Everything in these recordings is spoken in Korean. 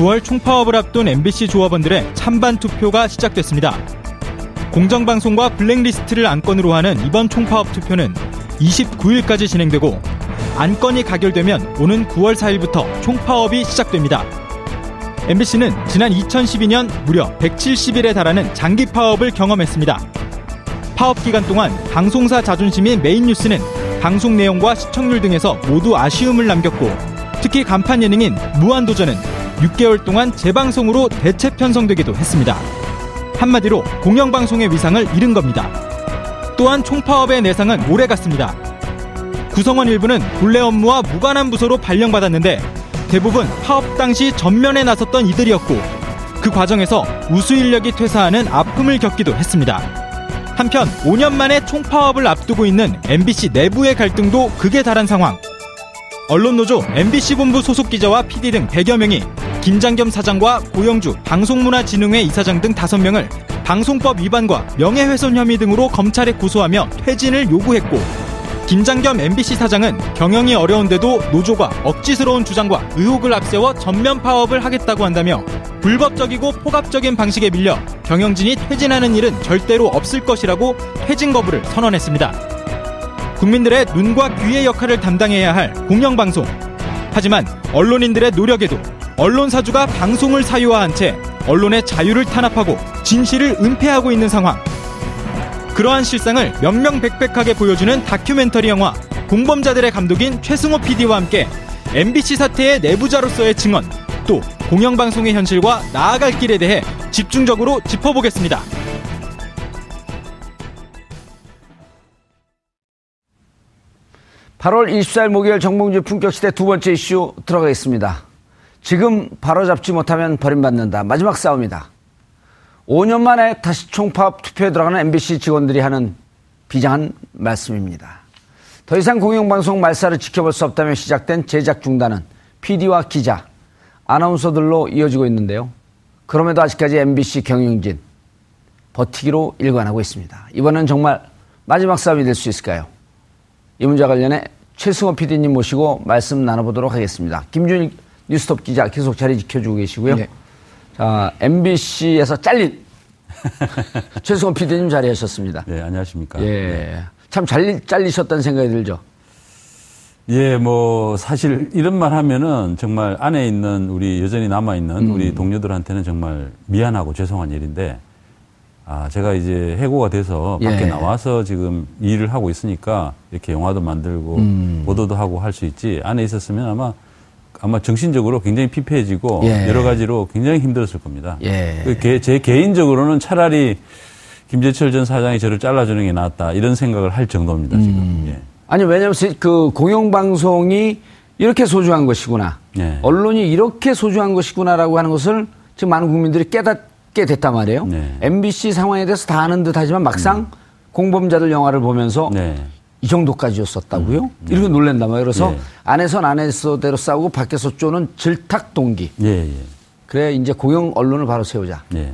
9월 총파업을 앞둔 MBC 조합원들의 찬반 투표가 시작됐습니다. 공정방송과 블랙리스트를 안건으로 하는 이번 총파업 투표는 29일까지 진행되고 안건이 가결되면 오는 9월 4일부터 총파업이 시작됩니다. MBC는 지난 2012년 무려 170일에 달하는 장기 파업을 경험했습니다. 파업 기간 동안 방송사 자존심인 메인 뉴스는 방송 내용과 시청률 등에서 모두 아쉬움을 남겼고 특히 간판 예능인 무한도전은 6개월 동안 재방송으로 대체 편성되기도 했습니다. 한마디로 공영방송의 위상을 잃은 겁니다. 또한 총파업의 내상은 오래 갔습니다. 구성원 일부는 본래 업무와 무관한 부서로 발령받았는데 대부분 파업 당시 전면에 나섰던 이들이었고 그 과정에서 우수 인력이 퇴사하는 아픔을 겪기도 했습니다. 한편 5년 만에 총파업을 앞두고 있는 MBC 내부의 갈등도 극에 달한 상황. 언론노조 MBC 본부 소속 기자와 PD 등 100여 명이 김장겸 사장과 고영주 방송문화진흥회 이사장 등 5명을 방송법 위반과 명예훼손 혐의 등으로 검찰에 고소하며 퇴진을 요구했고 김장겸 MBC 사장은 경영이 어려운데도 노조가 억지스러운 주장과 의혹을 앞세워 전면 파업을 하겠다고 한다며 불법적이고 포갑적인 방식에 밀려 경영진이 퇴진하는 일은 절대로 없을 것이라고 퇴진 거부를 선언했습니다. 국민들의 눈과 귀의 역할을 담당해야 할 공영방송. 하지만 언론인들의 노력에도 언론사주가 방송을 사유화한 채 언론의 자유를 탄압하고 진실을 은폐하고 있는 상황. 그러한 실상을 명명백백하게 보여주는 다큐멘터리 영화 공범자들의 감독인 최승호 PD와 함께 MBC 사태의 내부자로서의 증언, 또 공영방송의 현실과 나아갈 길에 대해 집중적으로 짚어보겠습니다. 8월 24일 목요일 정봉주 품격시대 두 번째 이슈 들어가겠습니다. 지금 바로잡지 못하면 버림받는다. 마지막 싸움이다. 5년 만에 다시 총파업 투표에 들어가는 MBC 직원들이 하는 비장한 말씀입니다. 더 이상 공영방송 말살을 지켜볼 수 없다며 시작된 제작 중단은 PD와 기자, 아나운서들로 이어지고 있는데요. 그럼에도 아직까지 MBC 경영진 버티기로 일관하고 있습니다. 이번엔 정말 마지막 싸움이 될 수 있을까요? 이 문제와 관련해 최승호 PD님 모시고 말씀 나눠보도록 하겠습니다. 김준일 뉴스톱 기자 계속 자리 지켜주고 계시고요. 네. 자, MBC에서 잘린 최수원 PD님 자리하셨습니다. 네, 안녕하십니까. 예. 네. 참 잘, 잘리셨다는 생각이 들죠. 예, 뭐, 사실 이런 말 하면은 정말 안에 있는 우리 여전히 남아있는 음. 우리 동료들한테는 정말 미안하고 죄송한 일인데, 아, 제가 이제 해고가 돼서 밖에 예. 나와서 지금 일을 하고 있으니까 이렇게 영화도 만들고 음. 보도도 하고 할 수 있지, 안에 있었으면 아마 아마 정신적으로 굉장히 피폐해지고 예. 여러 가지로 굉장히 힘들었을 겁니다. 예. 그제 개인적으로는 차라리 김재철 전 사장이 저를 잘라주는 게 낫다 이런 생각을 할 정도입니다 지금. 음. 예. 아니 왜냐하면 그 공영방송이 이렇게 소중한 것이구나. 예. 언론이 이렇게 소중한 것이구나라고 하는 것을 지금 많은 국민들이 깨닫게 됐단 말이에요. 네. MBC 상황에 대해서 다 아는 듯하지만 막상 음. 공범자들 영화를 보면서 네. 이 정도까지였었다고요? 음, 네. 이렇게 놀랜다 말이에요. 그래서 네. 안에선 안에서대로 싸우고 밖에서 쪼는 질탁 동기. 예, 예. 그래 이제 공영 언론을 바로 세우자. 예.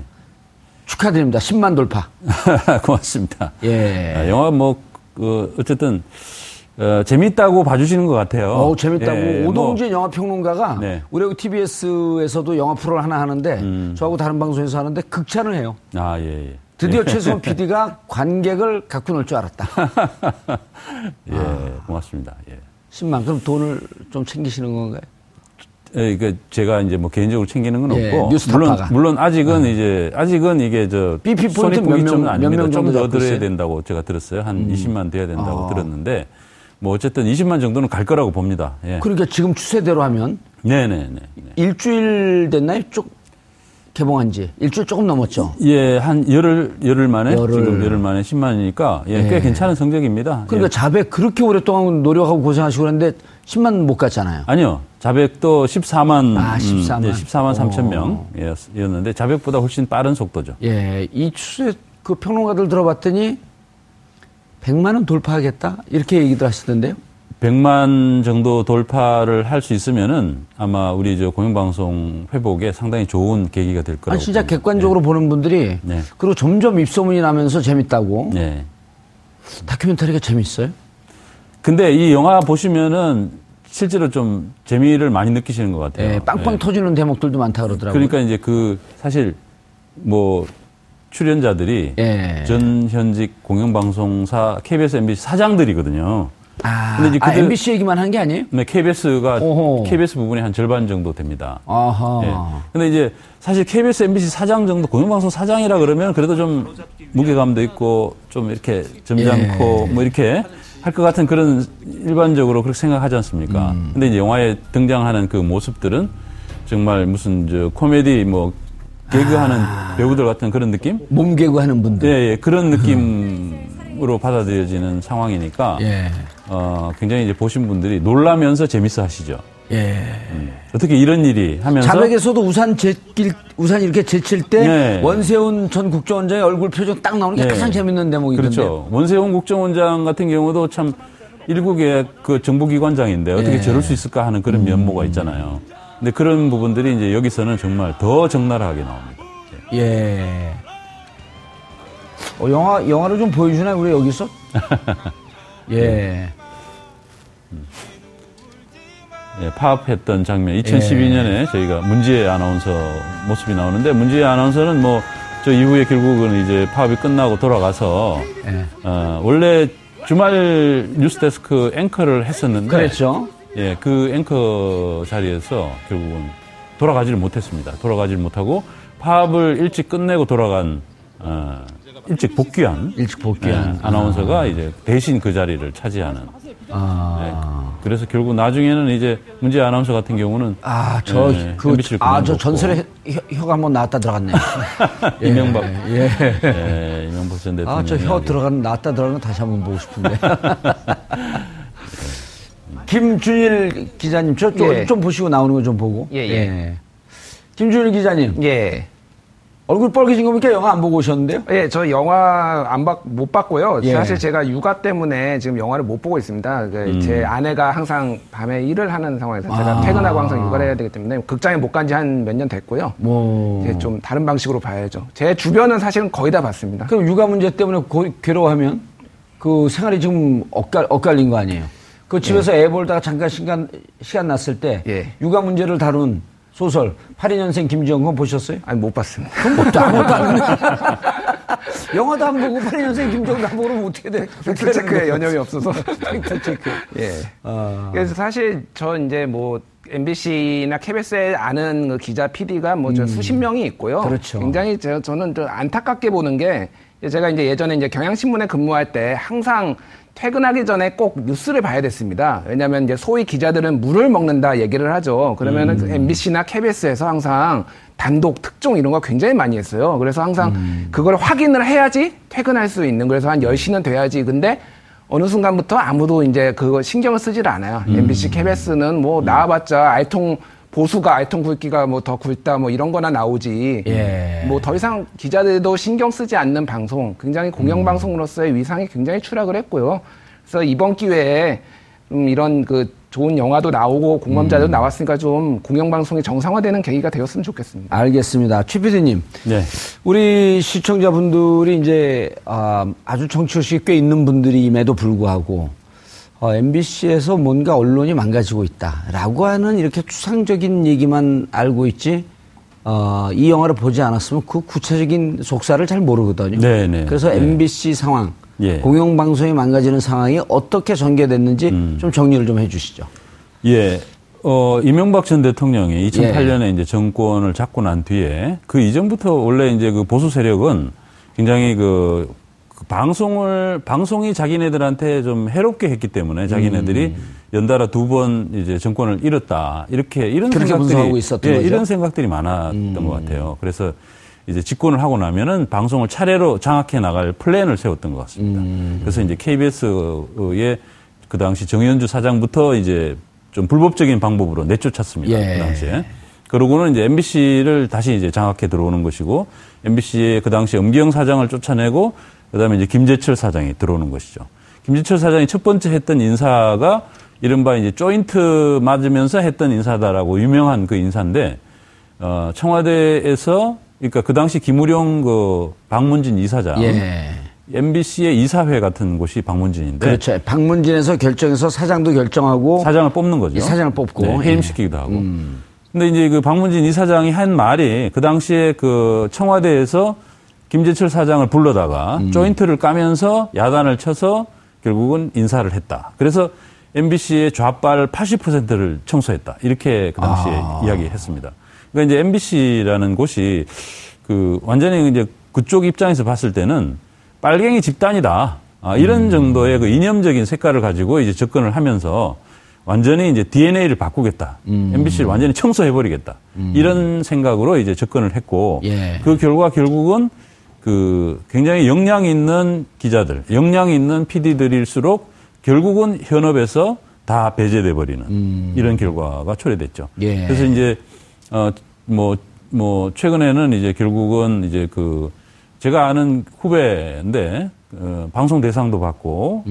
축하드립니다. 10만 돌파. 고맙습니다. 예. 아, 영화 뭐 그, 어쨌든 어, 재밌다고 봐주시는 것 같아요. 어, 재밌다고. 예, 뭐, 오동진 영화 평론가가 네. 우리 TBS에서도 영화 프로를 하나 하는데 음. 저하고 다른 방송에서 하는데 극찬을 해요. 아, 예, 예. 드디어 최수원 PD가 관객을 갖고 놀 줄 알았다. 예, 아. 고맙습니다. 예. 10만. 그럼 돈을 좀 챙기시는 건가요? 예, 그러니까 제가 이제 뭐 개인적으로 챙기는 건 예, 없고. 물론 물론 아직은 이제 아직은 이게 저 BP 포인트 몇 명- 손익분기점은 몇 아닙니다. 명좀 정도 더 잡고 들어야? 된다고 제가 들었어요. 한 20만 돼야 된다고 아. 들었는데 뭐 어쨌든 20만 정도는 갈 거라고 봅니다. 예. 그러니까 지금 추세대로 하면 네, 네, 네. 네. 일주일 됐나요? 쭉 개봉한 지 일주일 조금 넘었죠. 예, 한 열흘 열흘 만에 열흘. 지금 열흘 만에 10만이니까 예, 꽤 예. 괜찮은 성적입니다. 그러니까 예. 자백 그렇게 오랫동안 노력하고 고생하시고 그랬는데 10만 못 갔잖아요. 아니요. 자백도 14만 아, 14만. 예, 14만 3천 오. 명이었는데 자백보다 훨씬 빠른 속도죠. 예, 이 추세 그 평론가들 들어봤더니 100만 원 돌파하겠다 이렇게 얘기들 하시던데요. 100만 정도 돌파를 할 수 있으면은 아마 우리 저 공영방송 회복에 상당히 좋은 계기가 될 거라고. 아니 진짜 봅니다. 객관적으로 보는 분들이 네. 그리고 점점 입소문이 나면서 재밌다고 네. 다큐멘터리가 재밌어요. 근데 이 영화 보시면은 실제로 좀 재미를 많이 느끼시는 것 같아요. 예, 빵빵 예. 터지는 대목들도 많다 그러더라고요. 그러니까 이제 그 사실 뭐 출연자들이 예. 전현직 공영방송사 KBS, MBC 사장들이거든요. 아, 근데 이제 아, 그들- MBC 얘기만 한 게 아니에요? 근데 KBS가 오호. KBS 부분이 한 절반 정도 됩니다. 아하. 예. 근데 이제 사실 KBS, MBC 사장 정도 공영방송 사장이라 그러면 그래도 좀 무게감도 있고 좀 이렇게 점잖고 예. 뭐 이렇게 할 것 같은 그런 일반적으로 그렇게 생각하지 않습니까? 음. 근데 이제 영화에 등장하는 그 모습들은 정말 무슨 저 코미디 뭐 개그하는 아. 배우들 같은 그런 느낌? 몸개구 하는 분들. 예, 예, 그런 느낌 으로 받아들여지는 상황이니까 예. 어, 굉장히 이제 보신 분들이 놀라면서 재밌어 하시죠. 예. 어떻게 이런 일이 하면서 자백에서도 우산 제길 우산 이렇게 제칠 때 네. 원세훈 전 국정원장의 얼굴 표정 딱 나오는 게 네. 가장 재밌는 대목이던데. 그렇죠. 원세훈 국정원장 같은 경우도 참 일국의 그 정부기관장인데 어떻게 예. 음. 저럴 수 있을까 하는 그런 면모가 있잖아요. 근데 그런 부분들이 이제 여기서는 정말 더 적나라하게 나옵니다. 예. 어, 영화 영화를 좀 보여주나요 우리 여기서? 예. 예, 파업했던 장면. 2012년에 저희가 문지혜 아나운서 모습이 나오는데 문지혜 아나운서는 뭐 저 이후에 결국은 이제 파업이 끝나고 돌아가서 예. 어, 원래 주말 뉴스데스크 앵커를 했었는데 그렇죠. 예, 그 앵커 자리에서 결국은 돌아가지를 못했습니다. 돌아가지를 못하고 파업을 일찍 끝내고 돌아간 어, 일찍 복귀한 일찍 복귀한. 예, 아나운서가 이제 대신 그 자리를 차지하는. 아. 예, 그래서 결국 나중에는 이제 문제 아나운서 같은 경우는 아, 저, 예, 그, 아, 저. 전설의 혀, 혀가 한번 나왔다 들어갔네. 예, 이명박 예. 예, 이명박 전 대통령. 아, 저 혀 들어가는, 나왔다 들어가는 거 다시 한번 보고 싶은데. 김준일 기자님, 저, 좀, 예. 좀 보시고 나오는 거 좀 보고. 예, 예. 김준일 기자님, 예. 얼굴 빨개진 겁니까? 영화 안 보고 오셨는데요? 예, 저 영화 안 봤, 못 봤고요. 예. 사실 제가 육아 때문에 지금 영화를 못 보고 있습니다. 그제 아내가 항상 밤에 일을 하는 상황에서 제가 아. 퇴근하고 항상 육아를 해야 되기 때문에 극장에 못 간 지 한 몇 년 됐고요. 뭐. 이제 좀 다른 방식으로 봐야죠. 제 주변은 사실은 거의 다 봤습니다. 그럼 육아 문제 때문에 고- 괴로워하면 그 생활이 지금 엇갈, 엇갈린 거 아니에요? 그 집에서 애 볼다가 잠깐 시간, 시간 났을 때 예. 육아 문제를 다룬 소설 82년생 김지영 그거 보셨어요? 아니, 못 봤습니다. 그럼 뭐또 아무것도 안 했네. 영화도 안 보고 82년생 김지영도 안 보고 그러면 어떻게 돼? 팩트 체크에 여념이 없어서. 팩트 체크. 예. 아. 그래서 사실 저 이제 뭐 MBC나 KBS에 아는 그 기자 PD가 뭐저 수십 명이 있고요. 음. 그렇죠. 굉장히 저, 저는 좀 안타깝게 보는 게 제가 이제 예전에 이제 경향신문에 근무할 때 항상 퇴근하기 전에 꼭 뉴스를 봐야 됐습니다. 왜냐하면 이제 소위 기자들은 물을 먹는다 얘기를 하죠. 그러면은 음. MBC나 KBS에서 항상 단독 특종 이런 거 굉장히 많이 했어요. 그래서 항상 그걸 확인을 해야지 퇴근할 수 있는. 그래서 한 10시는 돼야지. 근데 어느 순간부터 아무도 이제 그거 신경을 쓰질 않아요. MBC, KBS는 뭐 나와봤자 알통 보수가 알통 굵기가 뭐 더 굵다 뭐 이런 거나 나오지. 예. 뭐더 이상 기자들도 신경 쓰지 않는 방송, 굉장히 공영방송으로서의 위상이 굉장히 추락을 했고요. 그래서 이번 기회에 좀 이런 그 좋은 영화도 나오고 공범자도 나왔으니까 좀 공영방송이 정상화되는 계기가 되었으면 좋겠습니다. 알겠습니다. 최 PD님. 네. 우리 시청자분들이 이제 아, 아주 정치의식이 꽤 있는 분들임에도 불구하고 어, MBC에서 뭔가 언론이 망가지고 있다라고 하는 이렇게 추상적인 얘기만 알고 있지 어, 이 영화를 보지 않았으면 그 구체적인 속사를 잘 모르거든요. 네, 네. 그래서 네. MBC 상황, 예. 공영방송이 망가지는 상황이 어떻게 전개됐는지 음. 좀 정리를 좀 해주시죠. 예. 어, 이명박 전 대통령이 2008년에 예. 이제 정권을 잡고 난 뒤에 그 이전부터 원래 이제 그 보수 세력은 굉장히 그, 그 방송을, 방송이 자기네들한테 좀 해롭게 했기 때문에 자기네들이 음. 연달아 두 번 이제 정권을 잃었다. 이렇게 이런 생각들이 있었던 예, 거죠? 음. 이런 생각들이 많았던 것 같아요. 그래서 이제 집권을 하고 나면은 방송을 차례로 장악해 나갈 플랜을 세웠던 것 같습니다. 음. 그래서 이제 KBS의 그 당시 정현주 사장부터 이제 좀 불법적인 방법으로 내쫓았습니다. 예. 그 당시에. 그러고는 이제 MBC를 다시 이제 장악해 들어오는 것이고 MBC의 그 당시 엄기영 사장을 쫓아내고 그다음에 이제 김재철 사장이 들어오는 것이죠. 김재철 사장이 첫 번째 했던 인사가 이른바 이제 조인트 맞으면서 했던 인사다라고 유명한 그 인사인데 어, 청와대에서 그러니까 그 당시 김우룡 그 방문진 이사장 예. MBC의 이사회 같은 곳이 방문진인데 그렇죠. 방문진에서 결정해서 사장도 결정하고 사장을 뽑는 거죠. 이 사장을 뽑고. 네, 예. 해임시키기도 하고. 근데 이제 그 방문진 이사장이 한 말이 그 당시에 그 청와대에서 김재철 사장을 불러다가 음. 조인트를 까면서 야단을 쳐서 결국은 인사를 했다. 그래서 MBC의 좌빨 80%를 청소했다. 이렇게 그 당시에 아. 이야기했습니다. 그러니까 이제 MBC라는 곳이 그 완전히 이제 그쪽 입장에서 봤을 때는 빨갱이 집단이다. 아, 이런 음. 정도의 그 이념적인 색깔을 가지고 이제 접근을 하면서 완전히 이제 DNA를 바꾸겠다. 음. MBC를 완전히 청소해버리겠다. 이런 생각으로 이제 접근을 했고 예. 그 결과 결국은 그 굉장히 역량 있는 기자들, 역량 있는 PD들일수록 결국은 현업에서 다 배제돼 버리는 이런 결과가 초래됐죠. 음. 예. 그래서 이제 어뭐 뭐 최근에는 이제 결국은 이제 그 제가 아는 후배인데 어, 방송 대상도 받고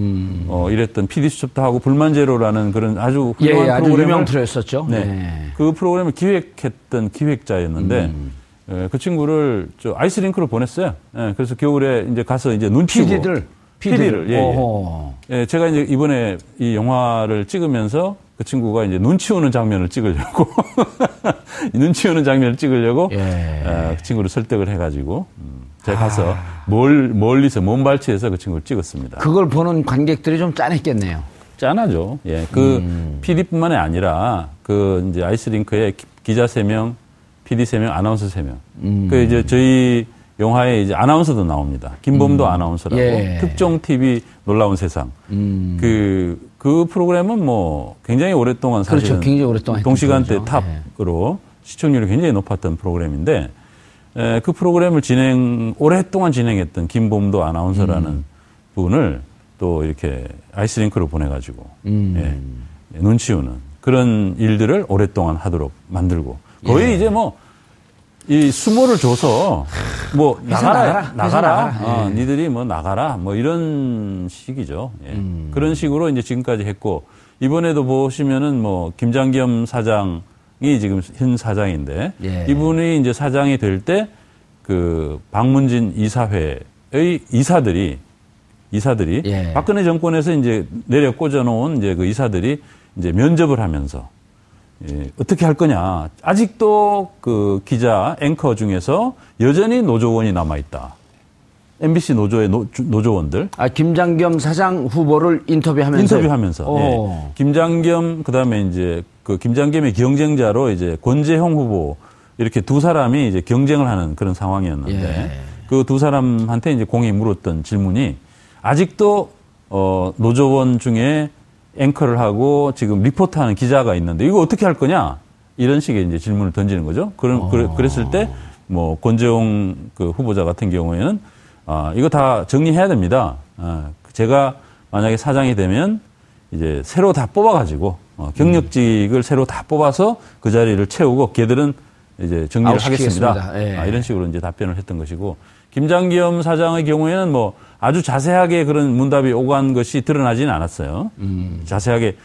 어 이랬던 PD 수첩도 하고 불만 제로라는 그런 아주 음. 예, 훌륭한 예, 아주 프로그램을 유명 프로였었죠. 네. 네. 그 프로그램을 기획했던 기획자였는데 음. 에, 그 친구를 저 아이스링크로 보냈어요. 예, 그래서 겨울에 이제 가서 이제 눈치고 PD들. PD를 예, 예. 예, 제가 이제 이번에 이 영화를 찍으면서 그 친구가 이제 눈치 오는 장면을 찍으려고 눈치 오는 장면을 찍으려고 예. 에, 그 친구를 설득을 해가지고 음, 제가 가서 멀, 멀리서 먼발치에서 그 친구를 찍었습니다. 그걸 보는 관객들이 좀 짠했겠네요. 짠하죠. 예. 그 음. PD뿐만이 아니라 그 이제 아이스링크에 기- 기자 3명, PD 3명, 아나운서 3명. 음. 그 이제 저희 영화에 이제 아나운서도 나옵니다. 김범도 아나운서라고. 예. 음. 특종 TV 놀라운 세상. 그, 그 프로그램은 뭐 굉장히 오랫동안 그렇죠. 사실은 굉장히 오랫동안 동시간대. 탑으로 시청률이 굉장히 높았던 프로그램인데 에, 그 프로그램을 진행 오랫동안 진행했던 김범도 아나운서라는 음. 분을 또 이렇게 아이스링크로 보내가지고 음. 예, 눈치 오는 그런 일들을 오랫동안 하도록 만들고 거의 예. 이제 뭐 이 수모를 줘서 뭐 나가라 나가라, 나가라. 어, 예. 니들이 뭐 나가라 뭐 이런 식이죠. 예. 음. 그런 식으로 이제 지금까지 했고 이번에도 보시면은 뭐 김장겸 사장이 지금 현 사장인데 예. 이분이 이제 사장이 될 때그 방문진 이사회의 이사들이 이사들이 예. 박근혜 정권에서 이제 내려 꽂아놓은 이제 그 이사들이 이제 면접을 하면서 예, 어떻게 할 거냐. 아직도 그 기자 앵커 중에서 여전히 노조원이 남아 있다. MBC 노조의 노, 주- 노조원들 아, 김장겸 사장 후보를 인터뷰하면서 인터뷰하면서 오. 예. 김장겸 그 다음에 이제 그 김장겸의 경쟁자로 이제 권재홍 후보 이렇게 두 사람이 이제 경쟁을 하는 그런 상황이었는데 예. 그두 사람한테 이제 공히 물었던 질문이 아직도 어 노조원 중에 앵커를 하고 지금 리포트하는 기자가 있는데 이거 어떻게 할 거냐 이런 식의 이제 질문을 던지는 거죠. 그런 그래- 그랬을 때 뭐 권재용 그 후보자 같은 경우에는 아 이거 다 정리해야 됩니다. 아, 제가 만약에 사장이 되면 이제 새로 다 뽑아가지고 어, 경력직을 새로 다 뽑아서 그 자리를 채우고 걔들은 이제 정리를 하겠습니다. 예. 아, 이런 식으로 이제 답변을 했던 것이고 김장겸 사장의 경우에는 뭐 아주 자세하게 그런 문답이 오간 것이 드러나지는 않았어요. 음. 자세하게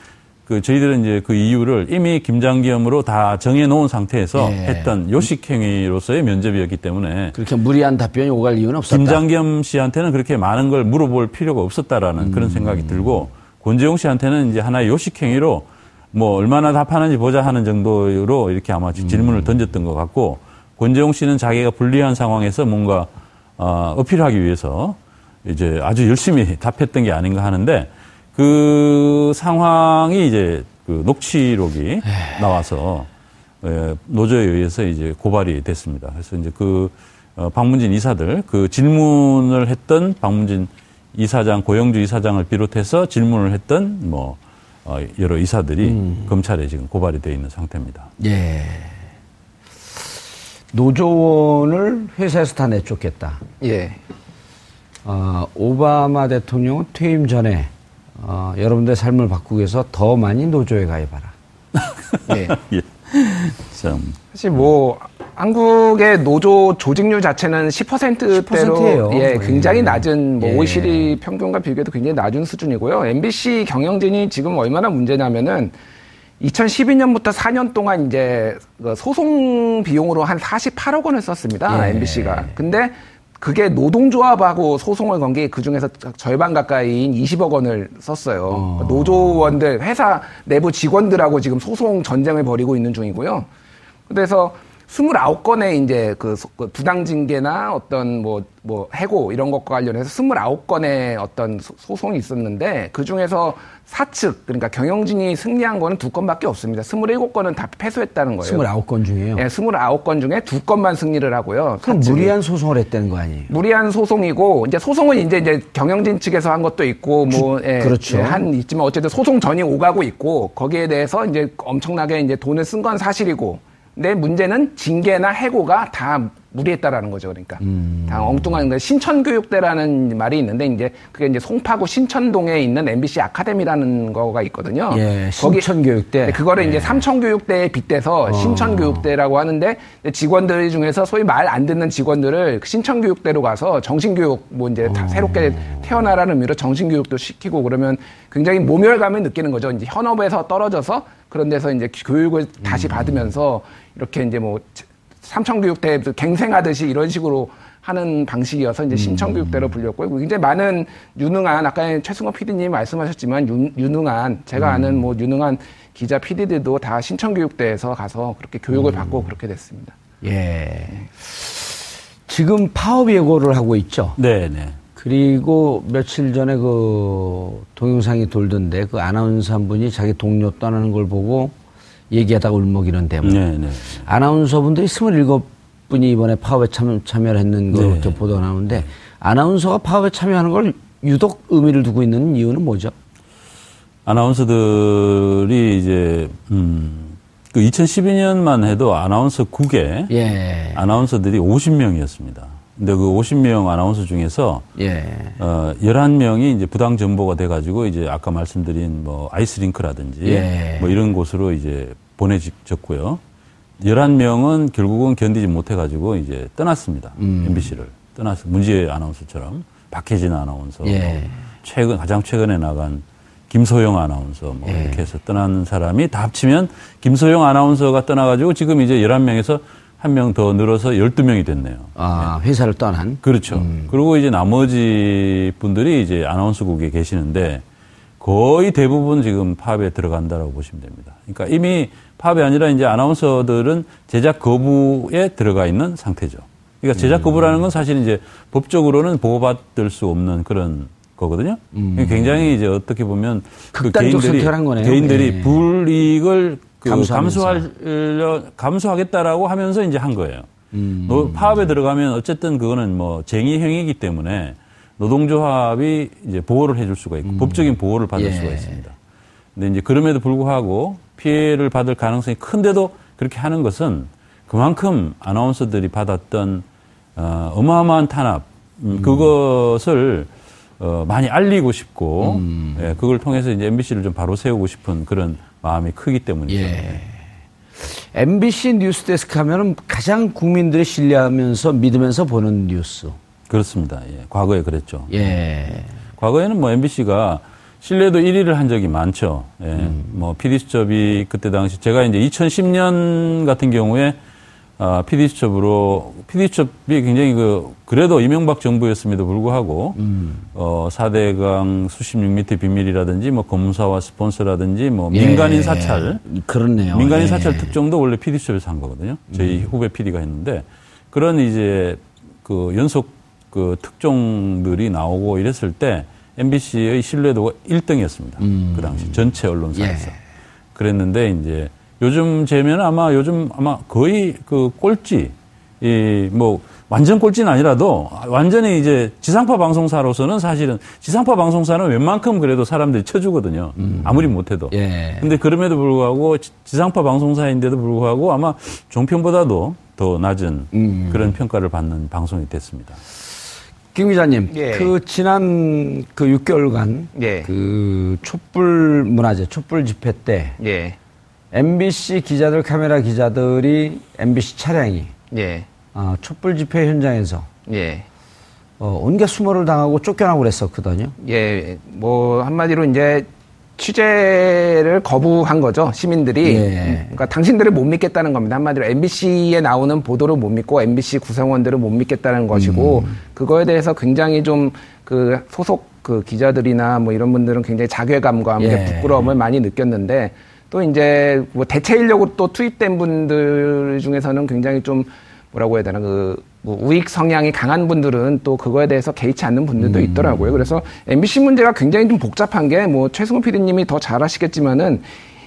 그 저희들은 이제 그 이유를 이미 김장겸으로 다 정해 놓은 상태에서 예. 했던 요식행위로서의 면접이었기 때문에 그렇게 무리한 답변이 오갈 이유는 없었다. 김장겸 씨한테는 그렇게 많은 걸 물어볼 필요가 없었다라는 그런 생각이 들고 권재용 씨한테는 이제 하나의 요식행위로 뭐 얼마나 답하는지 보자 하는 정도로 이렇게 아마 질문을 던졌던 것 같고 권재용 씨는 자기가 불리한 상황에서 뭔가 어, 어필하기 위해서 이제 아주 열심히 답했던 게 아닌가 하는데 그 상황이 이제 그 녹취록이 나와서 예, 노조에 의해서 이제 고발이 됐습니다. 그래서 이제 그 어, 박문진 이사들 그 질문을 했던 박문진 이사장 고영주 이사장을 비롯해서 질문을 했던 뭐 어, 여러 이사들이 음. 검찰에 지금 고발이 되어 있는 상태입니다. 예. 노조원을 회사에서 다 내쫓겠다. 예. 어, 오바마 대통령은 퇴임 전에 어, 여러분들의 삶을 바꾸기 위해서 더 많이 노조에 가입하라. 예. 예. 참 사실 뭐 한국의 노조 조직률 자체는 10%대로 10%예요. 예, 굉장히 예. 낮은 뭐 예. OECD 평균과 비교해도 굉장히 낮은 수준이고요. MBC 경영진이 지금 얼마나 문제냐면은 2012년부터 4년 동안 이제 그 소송 비용으로 한 48억 원을 썼습니다. 예. MBC가. 근데 그게 노동조합하고 소송을 건 게 그 중에서 절반 가까이인 20억 원을 썼어요. 노조원들, 회사 내부 직원들하고 지금 소송 전쟁을 벌이고 있는 중이고요. 그래서 29건의 이제 그 소- 그 부당 징계나 어떤 뭐, 뭐 해고 이런 것과 관련해서 29건의 어떤 소- 소송이 있었는데 그 중에서 사측, 그러니까 경영진이 승리한 거는 두 건밖에 없습니다. 27건은 다 패소했다는 거예요. 29건 중에요. 예, 29건 중에 두 건만 승리를 하고요. 그럼 사측이. 무리한 소송을 했다는 거 아니에요? 무리한 소송이고 이제 소송은 이제 이제 경영진 측에서 한 것도 있고 뭐 예, 그렇죠. 예, 한 있지만 어쨌든 소송 전이 오가고 있고 거기에 대해서 이제 엄청나게 이제 돈을 쓴 건 사실이고 근데 문제는 징계나 해고가 다 무리했다라는 거죠 그러니까 음. 다 엉뚱한 그 신천교육대라는 말이 있는데 이제 그게 이제 송파구 신천동에 있는 MBC 아카데미라는 거가 있거든요. 예, 거기- 신천교육대. 네, 그거를 이제 예. 삼천교육대에 빗대서 신천교육대라고 하는데 이제 직원들 중에서 소위 말 안 듣는 직원들을 신천교육대로 가서 정신교육 뭐 이제 다 새롭게 태어나라는 의미로 정신교육도 시키고 그러면 굉장히 모멸감을 느끼는 거죠. 이제 현업에서 떨어져서 그런 데서 이제 교육을 다시 받으면서 이렇게 이제 뭐 삼천교육대 갱생하듯이 이런 식으로 하는 방식이어서 이제 신천교육대로 불렸고요. 굉장히 많은 유능한 아까 최승호 PD님이 말씀하셨지만 유, 유능한 제가 아는 뭐 유능한 기자 PD들도 다 신천교육대에서 가서 그렇게 교육을 받고 그렇게 됐습니다. 예. 지금 파업 예고를 하고 있죠. 네, 네. 그리고 며칠 전에 그 동영상이 돌던데 그 아나운서 한 분이 자기 동료 떠나는 걸 보고 얘기하다가 울먹이는 대목. 네, 네. 아나운서분들이 27분이 이번에 파업에 참, 참여를 했는 거 네. 저 보도가 나오는데 아나운서가 파업에 참여하는 걸 유독 의미를 두고 있는 이유는 뭐죠? 아나운서들이 이제 음, 그 2012년만 해도 아나운서 국에 예. 아나운서들이 50명이었습니다. 근데 그 50명 아나운서 중에서 예. 어, 11명이 이제 부당 전보가 돼 가지고 이제 아까 말씀드린 뭐 아이스링크라든지 예. 뭐 이런 곳으로 이제 보내졌고요. 11명은 결국은 견디지 못해 가지고 이제 떠났습니다. 음. MBC를. 떠났어. 문지혜 아나운서처럼. 박혜진 아나운서. 예. 뭐 최근, 가장 최근에 나간 김소영 아나운서 뭐 예. 이렇게 해서 떠난 사람이 다 합치면 김소영 아나운서가 떠나 가지고 지금 이제 11명에서 한 명 더 늘어서 12명이 됐네요. 아, 회사를 떠난. 그렇죠. 음. 그리고 이제 나머지 분들이 이제 아나운서국에 계시는데 거의 대부분 지금 파업에 들어간다라고 보시면 됩니다. 그러니까 이미 파업이 아니라 이제 아나운서들은 제작 거부에 들어가 있는 상태죠. 그러니까 제작 음. 거부라는 건 사실 이제 법적으로는 보호받을 수 없는 그런 거거든요. 굉장히 이제 어떻게 보면 그 음. 극단적 개인들이 선택을 한 거네요. 개인들이 예. 불이익을 그. 감수하려 감수하겠다라고 하면서 이제 한 거예요. 음. 노- 파업에 들어가면 어쨌든 그거는 뭐 쟁의 행위이기 때문에 노동조합이 이제 보호를 해줄 수가 있고 법적인 보호를 받을 예. 수가 있습니다. 근데 이제 그럼에도 불구하고 피해를 받을 가능성이 큰데도 그렇게 하는 것은 그만큼 아나운서들이 받았던 어, 어마어마한 탄압 음, 그것을 어, 많이 알리고 싶고 예, 그걸 통해서 이제 MBC를 좀 바로 세우고 싶은 그런 마음이 크기 때문이죠. 예. MBC 뉴스데스크 하면은 가장 국민들이 신뢰하면서 믿으면서 보는 뉴스. 그렇습니다. 예, 과거에 그랬죠. 예. 과거에는 뭐 MBC가 신뢰도 1위를 한 적이 많죠. 예. 음. 뭐 PD수첩이 그때 당시 제가 이제 2010년 같은 경우에 아, PD수첩으로 PD수첩이 굉장히 그 그래도 이명박 정부였음에도 불구하고 음. 어 4대강 수십 6미터 비밀이라든지 뭐 검사와 스폰서라든지 뭐 예. 민간인 사찰 그렇네요. 민간인 예. 사찰 특종도 원래 PD수첩에서 한 거거든요. 저희 후배 PD가 했는데 그런 이제 그 연속 그 특종들이 나오고 이랬을 때 MBC의 신뢰도가 1등이었습니다. 그 당시 전체 언론사에서. 예. 그랬는데 이제 요즘 재면 아마 요즘 아마 거의 그 꼴찌 이 뭐 완전 꼴찌는 아니라도 완전히 이제 지상파 방송사로서는 사실은 지상파 방송사는 웬만큼 그래도 사람들이 쳐주거든요. 아무리 못해도. 예. 근데 그럼에도 불구하고 지- 지상파 방송사인데도 불구하고 아마 종편보다도 더 낮은 음. 그런 평가를 받는 방송이 됐습니다. 김 기자님, 예. 그 지난 그 6개월간 예. 그 촛불 문화제, 촛불 집회 때 예. MBC 기자들, 카메라 기자들이 MBC 차량이 예. 어, 촛불 집회 현장에서 예. 어, 온갖 수모를 당하고 쫓겨나고 그랬었거든요. 예. 뭐 한마디로 이제 취재를 거부한 거죠 시민들이. 예. 그러니까 당신들을 못 믿겠다는 겁니다. 한마디로 MBC에 나오는 보도를 못 믿고 MBC 구성원들을 못 믿겠다는 것이고 그거에 대해서 굉장히 좀 그 소속 그 기자들이나 뭐 이런 분들은 굉장히 자괴감과 함께 예. 부끄러움을 많이 느꼈는데 또 이제 뭐 대체 인력으로 또 투입된 분들 중에서는 굉장히 좀 뭐라고 해야 되나 그 뭐 우익 성향이 강한 분들은 또 그거에 대해서 개의치 않는 분들도 음. 있더라고요. 그래서 MBC 문제가 굉장히 좀 복잡한 게 뭐 최승호 PD님이 더 잘 아시겠지만은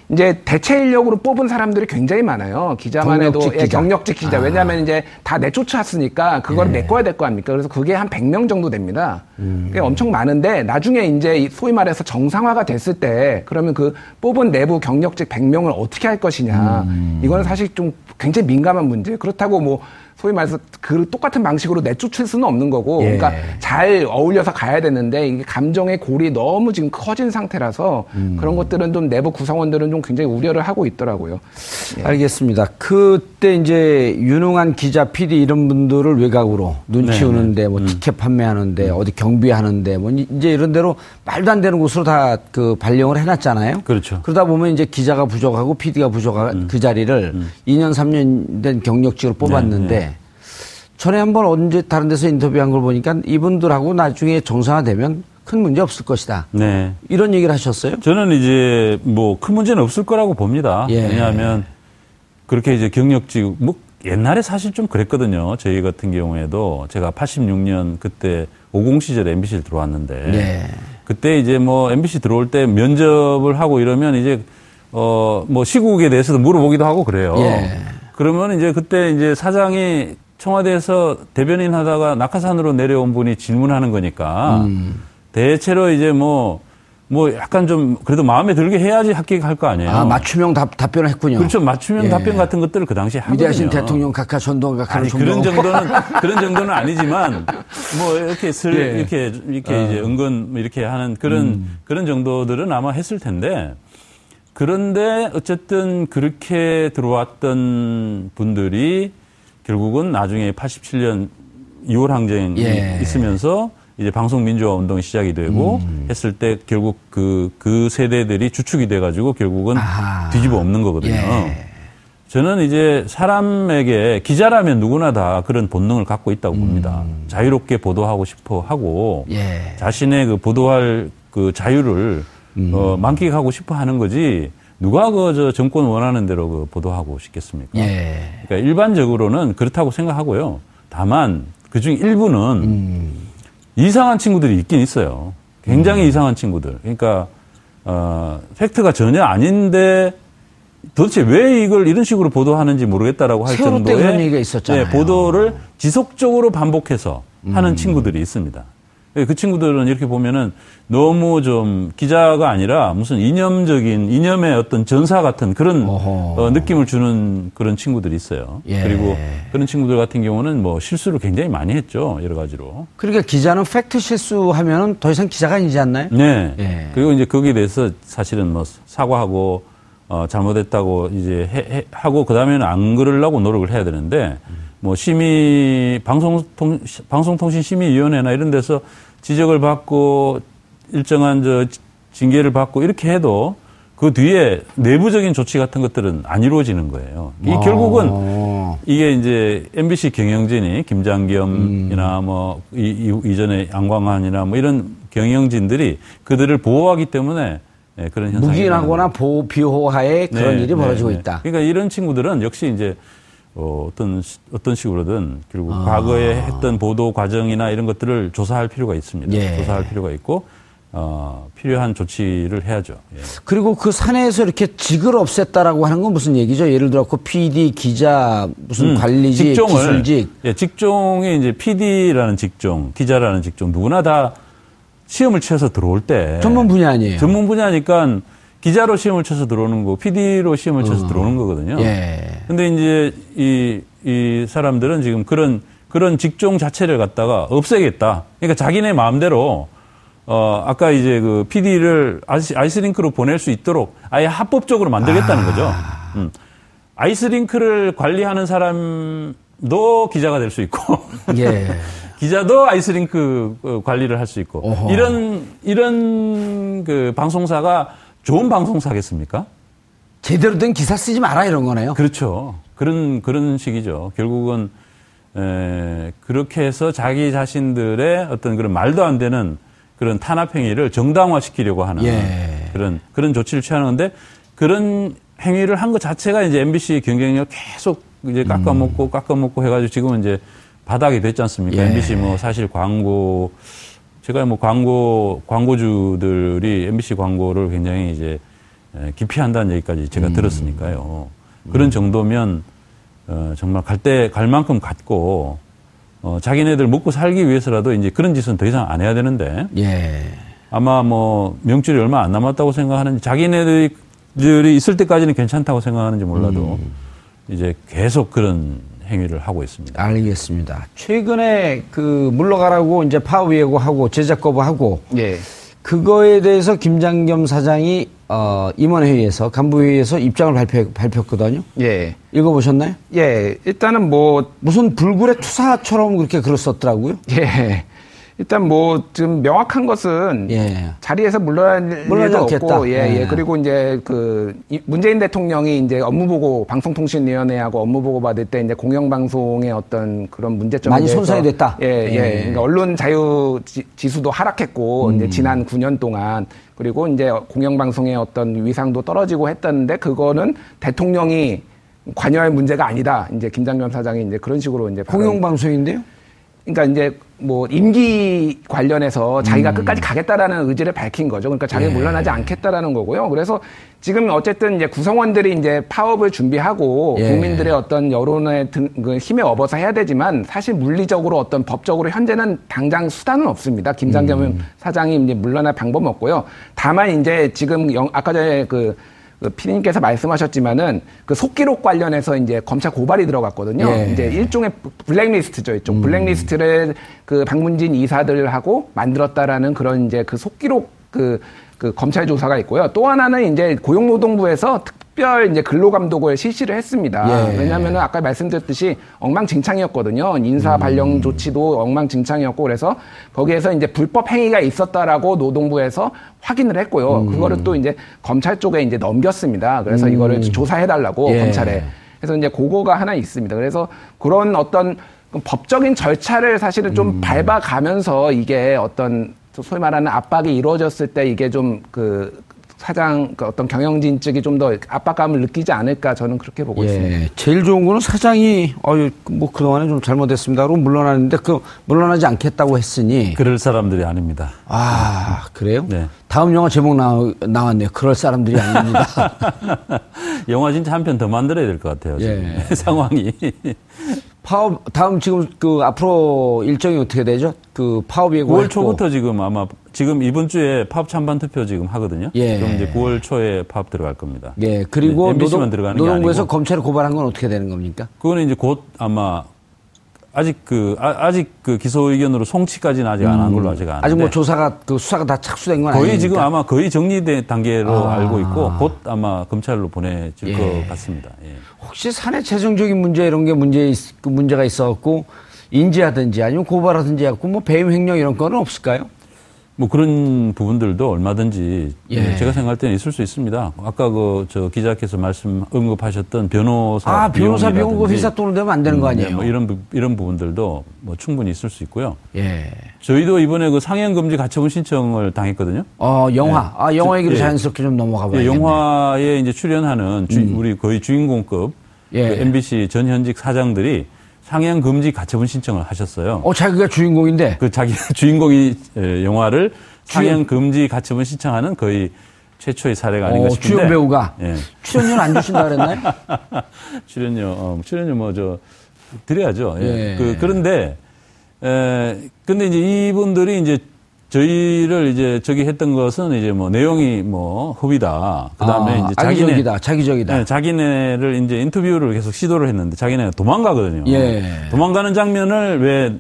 이제 대체 인력으로 뽑은 사람들이 굉장히 많아요. 기자만 해도 경력직 예, 기자. 경력직 기자. 아. 왜냐하면 이제 다 내쫓았으니까 그걸 예. 메꿔야 될 거 아닙니까? 그래서 그게 한 100명 정도 됩니다. 음. 그게 엄청 많은데 나중에 이제 이 소위 말해서 정상화가 됐을 때 그러면 그 뽑은 내부 경력직 100명을 어떻게 할 것이냐. 음. 이거는 사실 좀 굉장히 민감한 문제. 그렇다고 뭐 소위 말해서 그 똑같은 방식으로 내쫓을 수는 없는 거고 예. 그러니까 잘 어울려서 가야 되는데 이게 감정의 골이 너무 지금 커진 상태라서 음. 그런 것들은 좀 내부 구성원들은 좀 굉장히 우려를 하고 있더라고요. 예. 알겠습니다. 그때 이제 유능한 기자, PD 이런 분들을 외곽으로 눈치 네, 오는데 뭐 티켓 판매하는데 어디 경비하는데 뭐 이제 이런 데로 말도 안 되는 곳으로 다 그 발령을 해놨잖아요. 그렇죠. 그러다 보면 이제 기자가 부족하고 PD가 부족한 그 자리를 2년 3년 된 경력직으로 뽑았는데 네. 전에 한번 언제 다른 데서 인터뷰한 걸 보니까 이분들하고 나중에 정상화되면 큰 문제 없을 것이다. 네. 이런 얘기를 하셨어요? 저는 이제 뭐 큰 문제는 없을 거라고 봅니다. 예. 왜냐하면 그렇게 이제 경력직 뭐 옛날에 사실 좀 그랬거든요. 저희 같은 경우에도 제가 86년 그때 50 시절에 MBC를 들어왔는데 네. 그때 이제 뭐 MBC 들어올 때 면접을 하고 이러면 이제 어 뭐 시국에 대해서도 물어보기도 하고 그래요. 예. 그러면 이제 그때 이제 사장이 청와대에서 대변인 하다가 낙하산으로 내려온 분이 질문하는 거니까 음. 대체로 이제 뭐, 뭐 약간 좀 그래도 마음에 들게 해야지 합격할 거 아니에요. 아, 맞춤형 답, 답변을 했군요. 그렇죠. 맞춤형 예. 답변 같은 것들을 그 당시에 하거든요. 위대하신 대통령 각하 전두환 각하 아니 그런 정도는 그런 정도는 아니지만 뭐 이렇게 슬 예. 이렇게 이렇게 이제 은근 뭐 이렇게 하는 그런 그런 정도들은 아마 했을 텐데 그런데 어쨌든 그렇게 들어왔던 분들이 결국은 나중에 87년 2월 항쟁이 예. 있으면서 이제 방송 민주화 운동이 시작이 되고 했을 때 결국 그, 그 세대들이 주축이 돼가지고 결국은 아하. 뒤집어 엎는 거거든요. 예. 저는 이제 사람에게 기자라면 누구나 다 그런 본능을 갖고 있다고 봅니다. 자유롭게 보도하고 싶어 하고 예. 자신의 그 보도할 그 자유를 어, 만끽하고 싶어 하는 거지 누가 그 저 정권 원하는 대로 그 보도하고 싶겠습니까? 예. 그러니까 일반적으로는 그렇다고 생각하고요. 다만 그중 일부는 음. 이상한 친구들이 있긴 있어요. 굉장히 이상한 친구들. 그러니까 어, 팩트가 전혀 아닌데 도대체 왜 이걸 이런 식으로 보도하는지 모르겠다라고 할 정도의. 예, 보도를 지속적으로 반복해서 하는 음. 친구들이 있습니다. 예, 그 친구들은 이렇게 보면은 너무 좀 기자가 아니라 무슨 이념적인 이념의 어떤 전사 같은 그런. 어, 느낌을 주는 그런 친구들이 있어요. 예. 그리고 그런 친구들 같은 경우는 뭐 실수를 굉장히 많이 했죠. 여러 가지로. 그러니까 기자는 팩트 실수하면은 더 이상 기자가 아니지 않나요? 네. 예. 그리고 이제 거기에 대해서 사실은 뭐 사과하고 어, 잘못했다고 이제 해- 해- 하고 그 다음에는 안 그러려고 노력을 해야 되는데 뭐 심의 방송통 방송통신심의위원회나 이런 데서 지적을 받고 일정한 저 징계를 받고 이렇게 해도 그 뒤에 내부적인 조치 같은 것들은 안 이루어지는 거예요. 이 아. 결국은 이게 이제 MBC 경영진이 김장겸이나 음. 뭐 이, 이, 전에 양광환이나 뭐 이런 경영진들이 그들을 보호하기 때문에 예, 그런 현상이 묵인하거나 보호, 비호하에 그런 네, 일이 네, 벌어지고 네. 있다. 그러니까 이런 친구들은 역시 이제 어, 어떤 시- 어떤 식으로든 결국 아. 과거에 했던 보도 과정이나 이런 것들을 조사할 필요가 있습니다. 예. 조사할 필요가 있고 어, 필요한 조치를 해야죠. 예. 그리고 그 산에서 이렇게 직을 없앴다라고 하는 건 무슨 얘기죠? 예를 들어 그 PD, 기자, 무슨 음, 관리직, 직종을 기술직. 예, 직종이 이제 PD라는 직종, 기자라는 직종 누구나 다 시험을 쳐서 들어올 때 전문 분야 아니에요? 전문 분야니까 기자로 시험을 쳐서 들어오는 거고 PD로 시험을 쳐서 들어오는 거거든요. 예. 근데 이제 이, 이 사람들은 지금 그런, 그런 직종 자체를 갖다가 없애겠다. 그러니까 자기네 마음대로, 어, 아까 이제 그 PD를 아이스, 아이스링크로 보낼 수 있도록 아예 합법적으로 만들겠다는 거죠. 음. 아이스링크를 관리하는 사람도 기자가 될 수 있고, 예. 기자도 아이스링크 어, 관리를 할 수 있고, 어허. 이런, 이런 그 방송사가 좋은 방송사겠습니까? 제대로 된 기사 쓰지 마라 이런 거네요. 그렇죠. 그런 그런 식이죠. 결국은 에, 그렇게 해서 자기 자신들의 어떤 그런 말도 안 되는 그런 탄압 행위를 정당화시키려고 하는 예. 그런 그런 조치를 취하는 건데 그런 행위를 한 것 자체가 이제 MBC 경쟁력 계속 이제 깎아먹고 깎아먹고 해가지고 지금은 이제 바닥이 됐지 않습니까? 예. MBC 뭐 사실 광고 제가 뭐 광고 광고주들이 MBC 광고를 굉장히 이제 에, 기피한다는 얘기까지 제가 음. 들었으니까요. 그런 정도면 어, 정말 갈 때 갈 만큼 갔고 어, 자기네들 먹고 살기 위해서라도 이제 그런 짓은 더 이상 안 해야 되는데 예. 아마 뭐 명줄이 얼마 안 남았다고 생각하는지 자기네들이 있을 때까지는 괜찮다고 생각하는지 몰라도 음. 이제 계속 그런 행위를 하고 있습니다. 알겠습니다. 최근에 그 물러가라고 이제 파업 예고하고 제작 거부하고 예. 그거에 대해서 김장겸 사장이 어, 임원회의에서 간부회의에서 입장을 발표, 발표했거든요. 예. 읽어보셨나요? 예. 일단은 뭐 무슨 불굴의 투사처럼 그렇게 글을 썼더라고요. 예. 일단 뭐 지금 명확한 것은 예. 자리에서 물러날 물러나지 일도 않겠다. 없고 예, 예. 예. 그리고 이제 그 이- 문재인 대통령이 이제 업무 보고 방송통신위원회하고 업무 보고 받을 때 이제 공영방송의 어떤 그런 문제점에 많이 손상이 됐다. 예, 예. 예. 그러니까 언론 자유 지- 지수도 하락했고 음. 이제 지난 9년 동안 그리고 이제 공영방송의 어떤 위상도 떨어지고 했다는데 그거는 대통령이 관여할 문제가 아니다. 이제 김장겸 사장이 이제 그런 식으로 이제 공영방송인데요? 그러니까 이제 뭐 임기 관련해서 자기가 음. 끝까지 가겠다라는 의지를 밝힌 거죠. 그러니까 자기가 예. 물러나지 않겠다라는 거고요. 그래서 지금 어쨌든 이제 구성원들이 이제 파업을 준비하고 예. 국민들의 어떤 여론의 등, 그 힘에 업어서 해야 되지만 사실 물리적으로 어떤 법적으로 현재는 당장 수단은 없습니다. 김장겸 음. 사장이 이제 물러날 방법은 없고요. 다만 이제 지금 영- 아까 전에 그 그 피디님께서 말씀하셨지만은 그 속기록 관련해서 이제 검찰 고발이 들어갔거든요. 예. 이제 일종의 블랙리스트죠. 이쪽 블랙리스트를 그 방문진 이사들하고 만들었다라는 그런 이제 그 속기록 그, 그 검찰 조사가 있고요. 또 하나는 이제 고용노동부에서 특별 이제 근로감독을 실시를 했습니다. 예. 왜냐하면 아까 말씀드렸듯이 엉망진창이었거든요. 인사 발령 조치도 엉망진창이었고 그래서 거기에서 이제 불법 행위가 있었다라고 노동부에서 확인을 했고요. 그거를 또 이제 검찰 쪽에 이제 넘겼습니다. 그래서 이거를 조사해달라고 예. 검찰에. 그래서 이제 그거가 하나 있습니다. 그래서 그런 어떤 법적인 절차를 사실은 좀 밟아가면서 이게 어떤 소위 말하는 압박이 이루어졌을 때 이게 좀그 사장 그 어떤 경영진 측이 좀 더 압박감을 느끼지 않을까 저는 그렇게 보고 있습니다. 예. 제일 좋은 거는 사장이, 어유, 뭐 그동안에 좀 잘못했습니다. 그러고 물러나는데 그 물러나지 않겠다고 했으니. 그럴 사람들이 아닙니다. 아, 그래요? 네. 다음 영화 제목 나, 나왔네요. 그럴 사람들이 아닙니다. 영화 진짜 한 편 더 만들어야 될 것 같아요. 지금. 예. 상황이. 파업, 다음 지금 그 앞으로 일정이 어떻게 되죠? 그 파업 예고. 9월 초부터 지금 아마 지금 이번 주에 파업 찬반 투표 지금 하거든요. 예. 그럼 이제 9월 초에 파업 들어갈 겁니다. 예, 그리고 네, 노동, 노동부에서. 검찰에 고발한 건 어떻게 되는 겁니까? 그거는 이제 곧 아마 아직 그 아, 직그 기소 의견으로 송치까지는 아직 안 한 걸로 아직 아는데 아직 뭐 조사가 그 수사가 다 착수된 건 거의 아니니까. 지금 아마 거의 정리된 단계로 아. 알고 있고 곧 아마 검찰로 보내질 예. 것 같습니다. 예. 혹시 사내 재정적인 문제 이런 게 문제 있, 그 문제가 있어갖고 인지하든지 아니면 고발하든지 해갖고 뭐 배임 횡령 이런 거는 없을까요? 뭐 그런 부분들도 얼마든지 예. 제가 생각할 때는 있을 수 있습니다. 아까 그 저 기자께서 말씀 언급하셨던 변호사 아, 변호사 비용이라든지 비용 그 회사 돈으로 내면 안 되는 거 음, 네, 아니에요? 뭐 이런 부- 이런 부분들도 뭐 충분히 있을 수 있고요. 예. 저희도 이번에 그 상영 금지 가처분 신청을 당했거든요. 어, 영화. 아, 영화 얘기로 예. 자연스럽게 좀 넘어가 봐야 예, 영화에 이제 출연하는 주- 우리 거의 주인공급 음. 예. 그 MBC 전 현직 사장들이 상영 금지 가처분 신청을 하셨어요. 어, 자기가 주인공인데. 그 자기 주인공이 에, 영화를 상영 금지 가처분 신청하는 거의 최초의 사례가 아닌가 어, 싶은데. 주연 배우가 예. 출연료는 안 주신다 그랬나요? 출연료, 어, 출연료 뭐 저 드려야죠. 예. 예. 그 그런데 에 근데 이제 이분들이 이제 저희를 이제 저기 했던 것은 이제 뭐 내용이 뭐 허위다. 그다음에 아, 이제 자기네 악의적이다. 자기적이다. 네, 자기네를 이제 인터뷰를 계속 시도를 했는데 자기네가 도망가거든요. 예. 도망가는 장면을 왜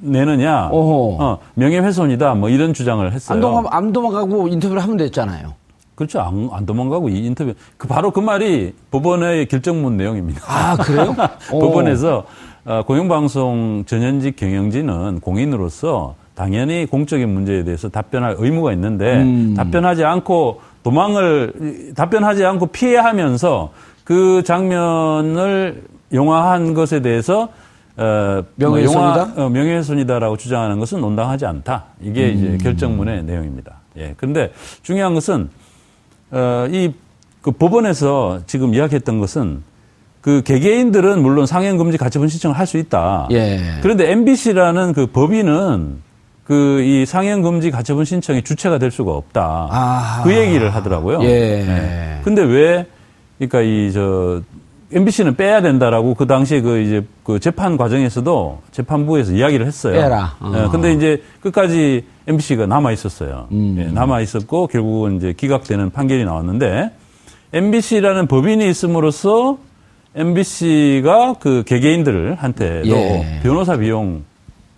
내느냐? 오호. 어, 명예훼손이다. 뭐 이런 주장을 했어요. 안, 도망, 안 도망가고 인터뷰를 하면 됐잖아요. 그렇죠. 안, 안 도망가고 이 인터뷰 그 바로 그 말이 법원의 결정문 내용입니다. 아, 그래요? 오. 법원에서 어, 공영방송 전현직 경영진은 공인으로서 당연히 공적인 문제에 대해서 답변할 의무가 있는데 음. 답변하지 않고 도망을 답변하지 않고 피해하면서 그 장면을 영화한 것에 대해서 어, 뭐 명예훼손이다? 영화, 어, 명예훼손이다라고 주장하는 것은 온당하지 않다. 이게 음. 이제 결정문의 내용입니다. 예. 그런데 중요한 것은 어, 이 그 법원에서 지금 이야기했던 것은 그 개개인들은 물론 상행금지 가처분 신청을 할 수 있다. 예. 그런데 MBC라는 그 법인은 그 이 상행금지 가처분 신청의 주체가 될 수가 없다. 아. 그 얘기를 하더라고요. 예. 네. 근데 왜 그러니까 이 저 MBC는 빼야 된다라고 그 당시에 그 이제 그 재판 과정에서도 재판부에서 이야기를 했어요. 빼라. 어. 예, 근데 이제 끝까지 MBC가 남아 있었어요. 음. 예, 남아 있었고 결국은 이제 기각되는 판결이 나왔는데 MBC라는 법인이 있음으로써 MBC가 그 개개인들한테도 예. 변호사 비용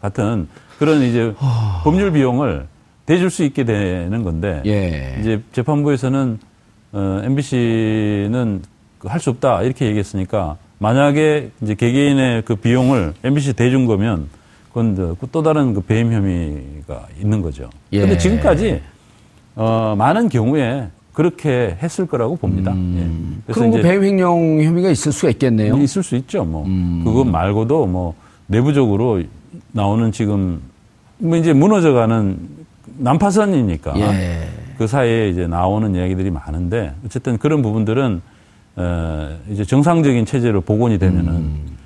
같은 그런 이제 법률 비용을 대줄 수 있게 되는 건데 예. 이제 재판부에서는 어, MBC는 할 수 없다 이렇게 얘기했으니까 만약에 이제 개개인의 그 비용을 MBC 대준 거면 그건 또 다른 그 배임 혐의가 있는 거죠. 예. 그런데 지금까지 어, 많은 경우에 그렇게 했을 거라고 봅니다. 예. 그럼 뭐 배임 횡령 혐의가 있을 수가 있겠네요. 있을 수 있죠. 뭐 음. 그것 말고도 뭐 내부적으로 나오는 지금 뭐 이제 무너져가는 난파선이니까 예. 그 사이에 이제 나오는 이야기들이 많은데 어쨌든 그런 부분들은 어, 이제 정상적인 체제로 복원이 되면은 음.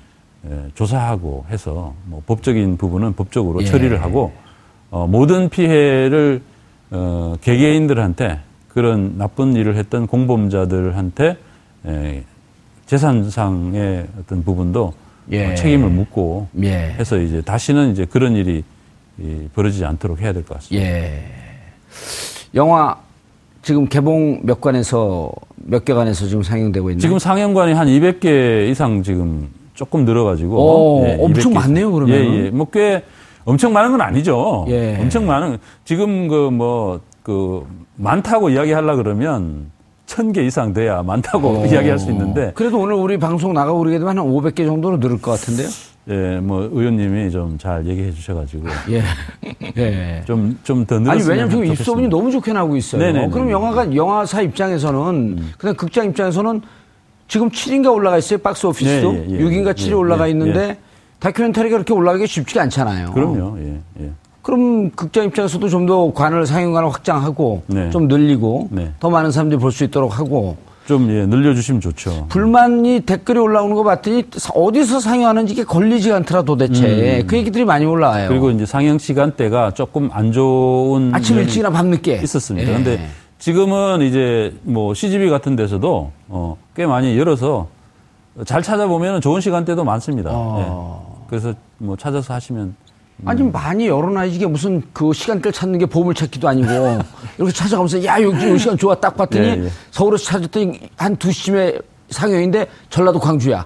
예, 조사하고 해서 뭐 법적인 부분은 법적으로 예. 처리를 하고 어, 모든 피해를 어, 개개인들한테 그런 나쁜 일을 했던 공범자들한테 에, 재산상의 어떤 부분도 예. 어, 책임을 묻고 예. 해서 이제 다시는 이제 그런 일이 이, 벌어지지 않도록 해야 될 것 같습니다. 예. 영화 지금 개봉 몇 관에서 몇 개관에서 지금 상영되고 있나요? 지금 상영관이 한 200개 이상 지금 조금 늘어가지고 오, 엄청 200개 많네요, 그러면은. 예, 예. 뭐 꽤 엄청 많은 건 아니죠. 예. 엄청 많은 지금 그뭐 그 많다고 이야기하려 그러면 천개 이상 돼야 많다고 이야기할 수 있는데 그래도 오늘 우리 방송 나가고 그러게 되면 한 500개 정도로 늘을 것 같은데요? 예, 뭐 의원님이 좀 잘 얘기해 주셔가지고 예. 예. 좀 좀 더 늘었으면 아니 왜냐면 지금. 입소문이 너무 좋게 나오고 있어요. 네네네. 그럼 영화가 영화사 입장에서는 그냥 극장 입장에서는 지금 7인가 올라가 있어요 박스 오피스도 네, 예, 예, 6인가 예, 7이 예, 올라가 예, 있는데 다큐멘터리가 그렇게 올라가기 쉽지가 않잖아요. 그럼요. 예, 예. 그럼 극장 입장에서도 좀 더 관을 상영관을 확장하고 네. 좀 늘리고 네. 더 많은 사람들이 볼 수 있도록 하고 좀 예, 늘려주시면 좋죠. 불만이 댓글이 올라오는 거 봤더니 어디서 상영하는지 이게 걸리지가 않더라 도대체 그 얘기들이 많이 올라와요. 음. 그리고 이제 상영 시간대가 조금 안 좋은 아침 일찍이나 밤 늦게 있었습니다. 예. 근데 지금은 이제 뭐 CGV 같은 데서도 어, 꽤 많이 열어서 잘 찾아보면 좋은 시간대도 많습니다. 어. 예. 그래서 뭐 찾아서 하시면 아니 많이 열어놔야지 이게 무슨 그 시간대를 찾는 게 보물찾기도 아니고. 이렇게 찾아가면서 야 여기 이 시간 좋아. 딱 봤더니 예, 예. 서울에서 찾았더니 한 2시쯤에 상영인데 전라도 광주야.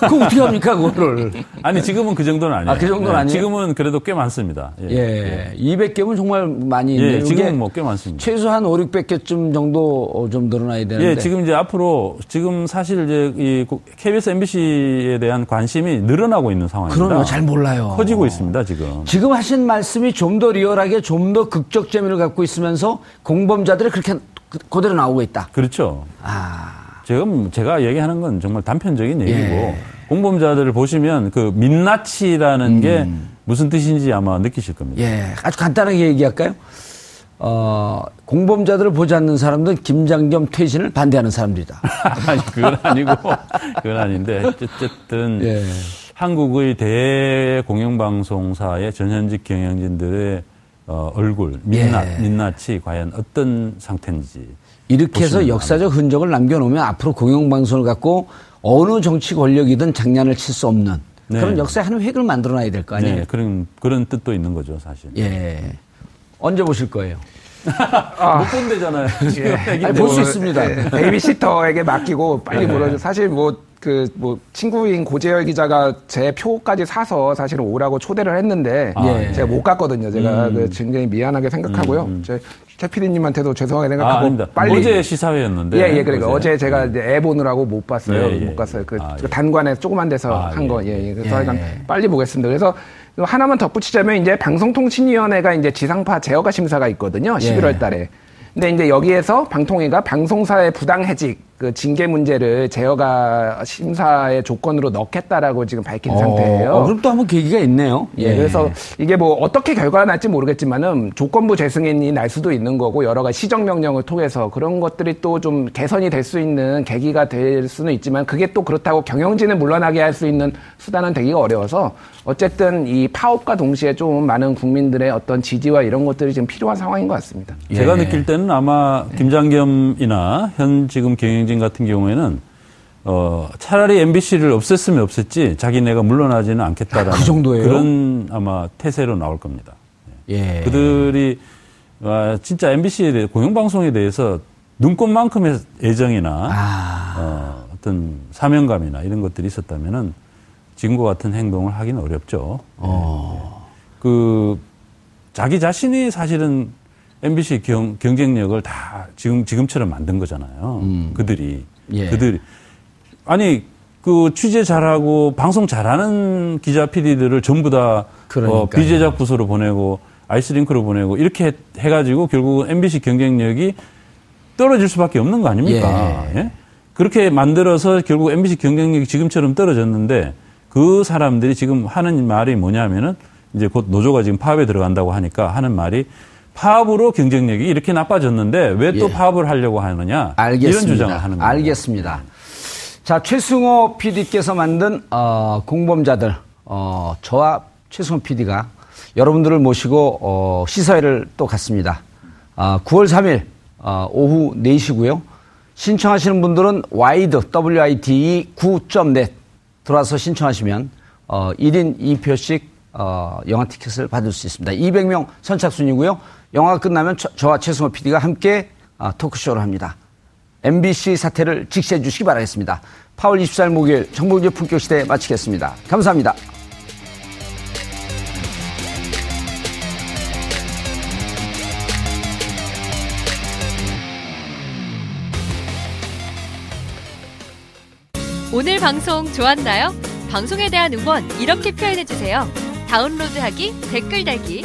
그거 어떻게 합니까, 그거를. 아니, 지금은 그 정도는 아니에요. 아, 그 정도는 아니에요? 지금은 그래도 꽤 많습니다. 예. 예. 200개면 정말 많이 예, 있는데. 지금은 뭐 꽤 많습니다. 최소한 5, 600개쯤 정도 어, 좀 늘어나야 되는데. 예, 지금 이제 앞으로 지금 사실 이제 이 KBS, MBC에 대한 관심이 늘어나고 있는 상황입니다. 그럼요, 잘 몰라요. 커지고 있습니다, 지금. 지금 하신 말씀이 좀 더 리얼하게 좀 더 극적 재미를 갖고 있으면서 공범자들이 그렇게 그- 그대로 나오고 있다. 그렇죠. 아. 지금 제가 얘기하는 건 정말 단편적인 얘기고 예. 공범자들을 보시면 그 민낯이라는 게 무슨 뜻인지 아마 느끼실 겁니다. 예, 아주 간단하게 얘기할까요? 어, 공범자들을 보지 않는 사람들은 김장겸 퇴진을 반대하는 사람들이다. 아니 그건 아니고 그건 아닌데 어쨌든 예. 한국의 대공영방송사의 전현직 경영진들의 어, 얼굴 민낯 예. 민낯이 과연 어떤 상태인지 이렇게 해서 역사적 흔적을 남겨놓으면 앞으로 공영방송을 갖고 어느 정치 권력이든 장난을 칠 수 없는 네. 그런 역사의 한 획을 만들어놔야 될 거 아니에요? 네, 그런 그런 뜻도 있는 거죠 사실. 예. 언제 보실 거예요? 못 본대잖아요. 때문에. 볼수 있습니다. 예, 베이비시터에게 맡기고 빨리 물어줘. 사실 뭐, 그, 뭐, 친구인 고재열 기자가 제 표까지 사서 사실은 오라고 초대를 했는데, 예. 제가 못 갔거든요. 제가 그 굉장히 미안하게 생각하고요. 제, 최 PD님한테도 죄송하게 아, 생각하고, 아닙니다. 빨리. 어제 시사회였는데. 예, 예, 그러니까 어제 제가 이제 애 보느라고 못 봤어요. 예, 예. 못 갔어요. 그, 아, 그 예. 단관에 조그만 데서 아, 한 예. 거. 예, 예. 그래서 예. 하여간 빨리 보겠습니다. 그래서 하나만 덧붙이자면 이제 방송통신위원회가 이제 지상파 제어가 심사가 있거든요. 11월 달에. 근데 이제 여기에서 방통위가 방송사의 부당해직, 그 징계 문제를 제어가 심사의 조건으로 넣겠다라고 지금 밝힌 상태예요. 어, 그럼 또 한번 계기가 있네요. 예, 그래서 이게 뭐 어떻게 결과가 날지 모르겠지만은 조건부 재승인이 날 수도 있는 거고 여러 가지 시정 명령을 통해서 그런 것들이 또 좀 개선이 될 수 있는 계기가 될 수는 있지만 그게 또 그렇다고 경영진을 물러나게 할 수 있는 수단은 되기가 어려워서 어쨌든 이 파업과 동시에 좀 많은 국민들의 어떤 지지와 이런 것들이 지금 필요한 상황인 것 같습니다. 제가 예. 느낄 때는 아마 김장겸이나 현 지금 경영진 같은 경우에는 어, 차라리 MBC를 없앴으면 없앴지 자기네가 물러나지는 않겠다라는 그 정도예요? 그런 아마 태세로 나올 겁니다. 예. 그들이 아, 진짜 MBC에 대해 공영방송에 대해서 눈꽃만큼의 애정이나 아. 어, 어떤 사명감이나 이런 것들이 있었다면은 지금과 같은 행동을 하기는 어렵죠. 어. 그 자기 자신이 사실은 MBC 경, 경쟁력을 다 지금 지금처럼 만든 거잖아요. 그들이 음. 예. 그들이 아니 그 취재 잘하고 방송 잘하는 기자 PD들을 전부 다 어. 비제작 부서로 보내고 아이스링크로 보내고 이렇게 해- 해가지고 결국은 MBC 경쟁력이 떨어질 수밖에 없는 거 아닙니까? 예? 그렇게 만들어서 결국 MBC 경쟁력이 지금처럼 떨어졌는데 그 사람들이 지금 하는 말이 뭐냐면은 이제 곧 노조가 지금 파업에 들어간다고 하니까 하는 말이 파업으로 경쟁력이 이렇게 나빠졌는데 왜또 예. 파업을 하려고 하느냐 알겠습니다. 이런 주장을 하는 거예요. 알겠습니다. 자, 최승호 PD께서 만든 어, 공범자들 어, 저와 최승호 PD가 여러분들을 모시고 어, 시사회를 또 갔습니다. 아, 9월 3일 어, 오후 4시고요. 신청하시는 분들은 wide, wide 9.net 들어와서 신청하시면 어, 1인 2표씩 어, 영화 티켓을 받을 수 있습니다. 200명 선착순이고요. 영화가 끝나면 저, 저와 최승호 PD가 함께 어, 토크쇼를 합니다. MBC 사태를 직시해 주시기 바라겠습니다. 8월 24일 목요일 정봉주 품격시대 마치겠습니다. 감사합니다. 오늘 방송 좋았나요? 방송에 대한 응원 이렇게 표현해 주세요. 다운로드하기, 댓글 달기,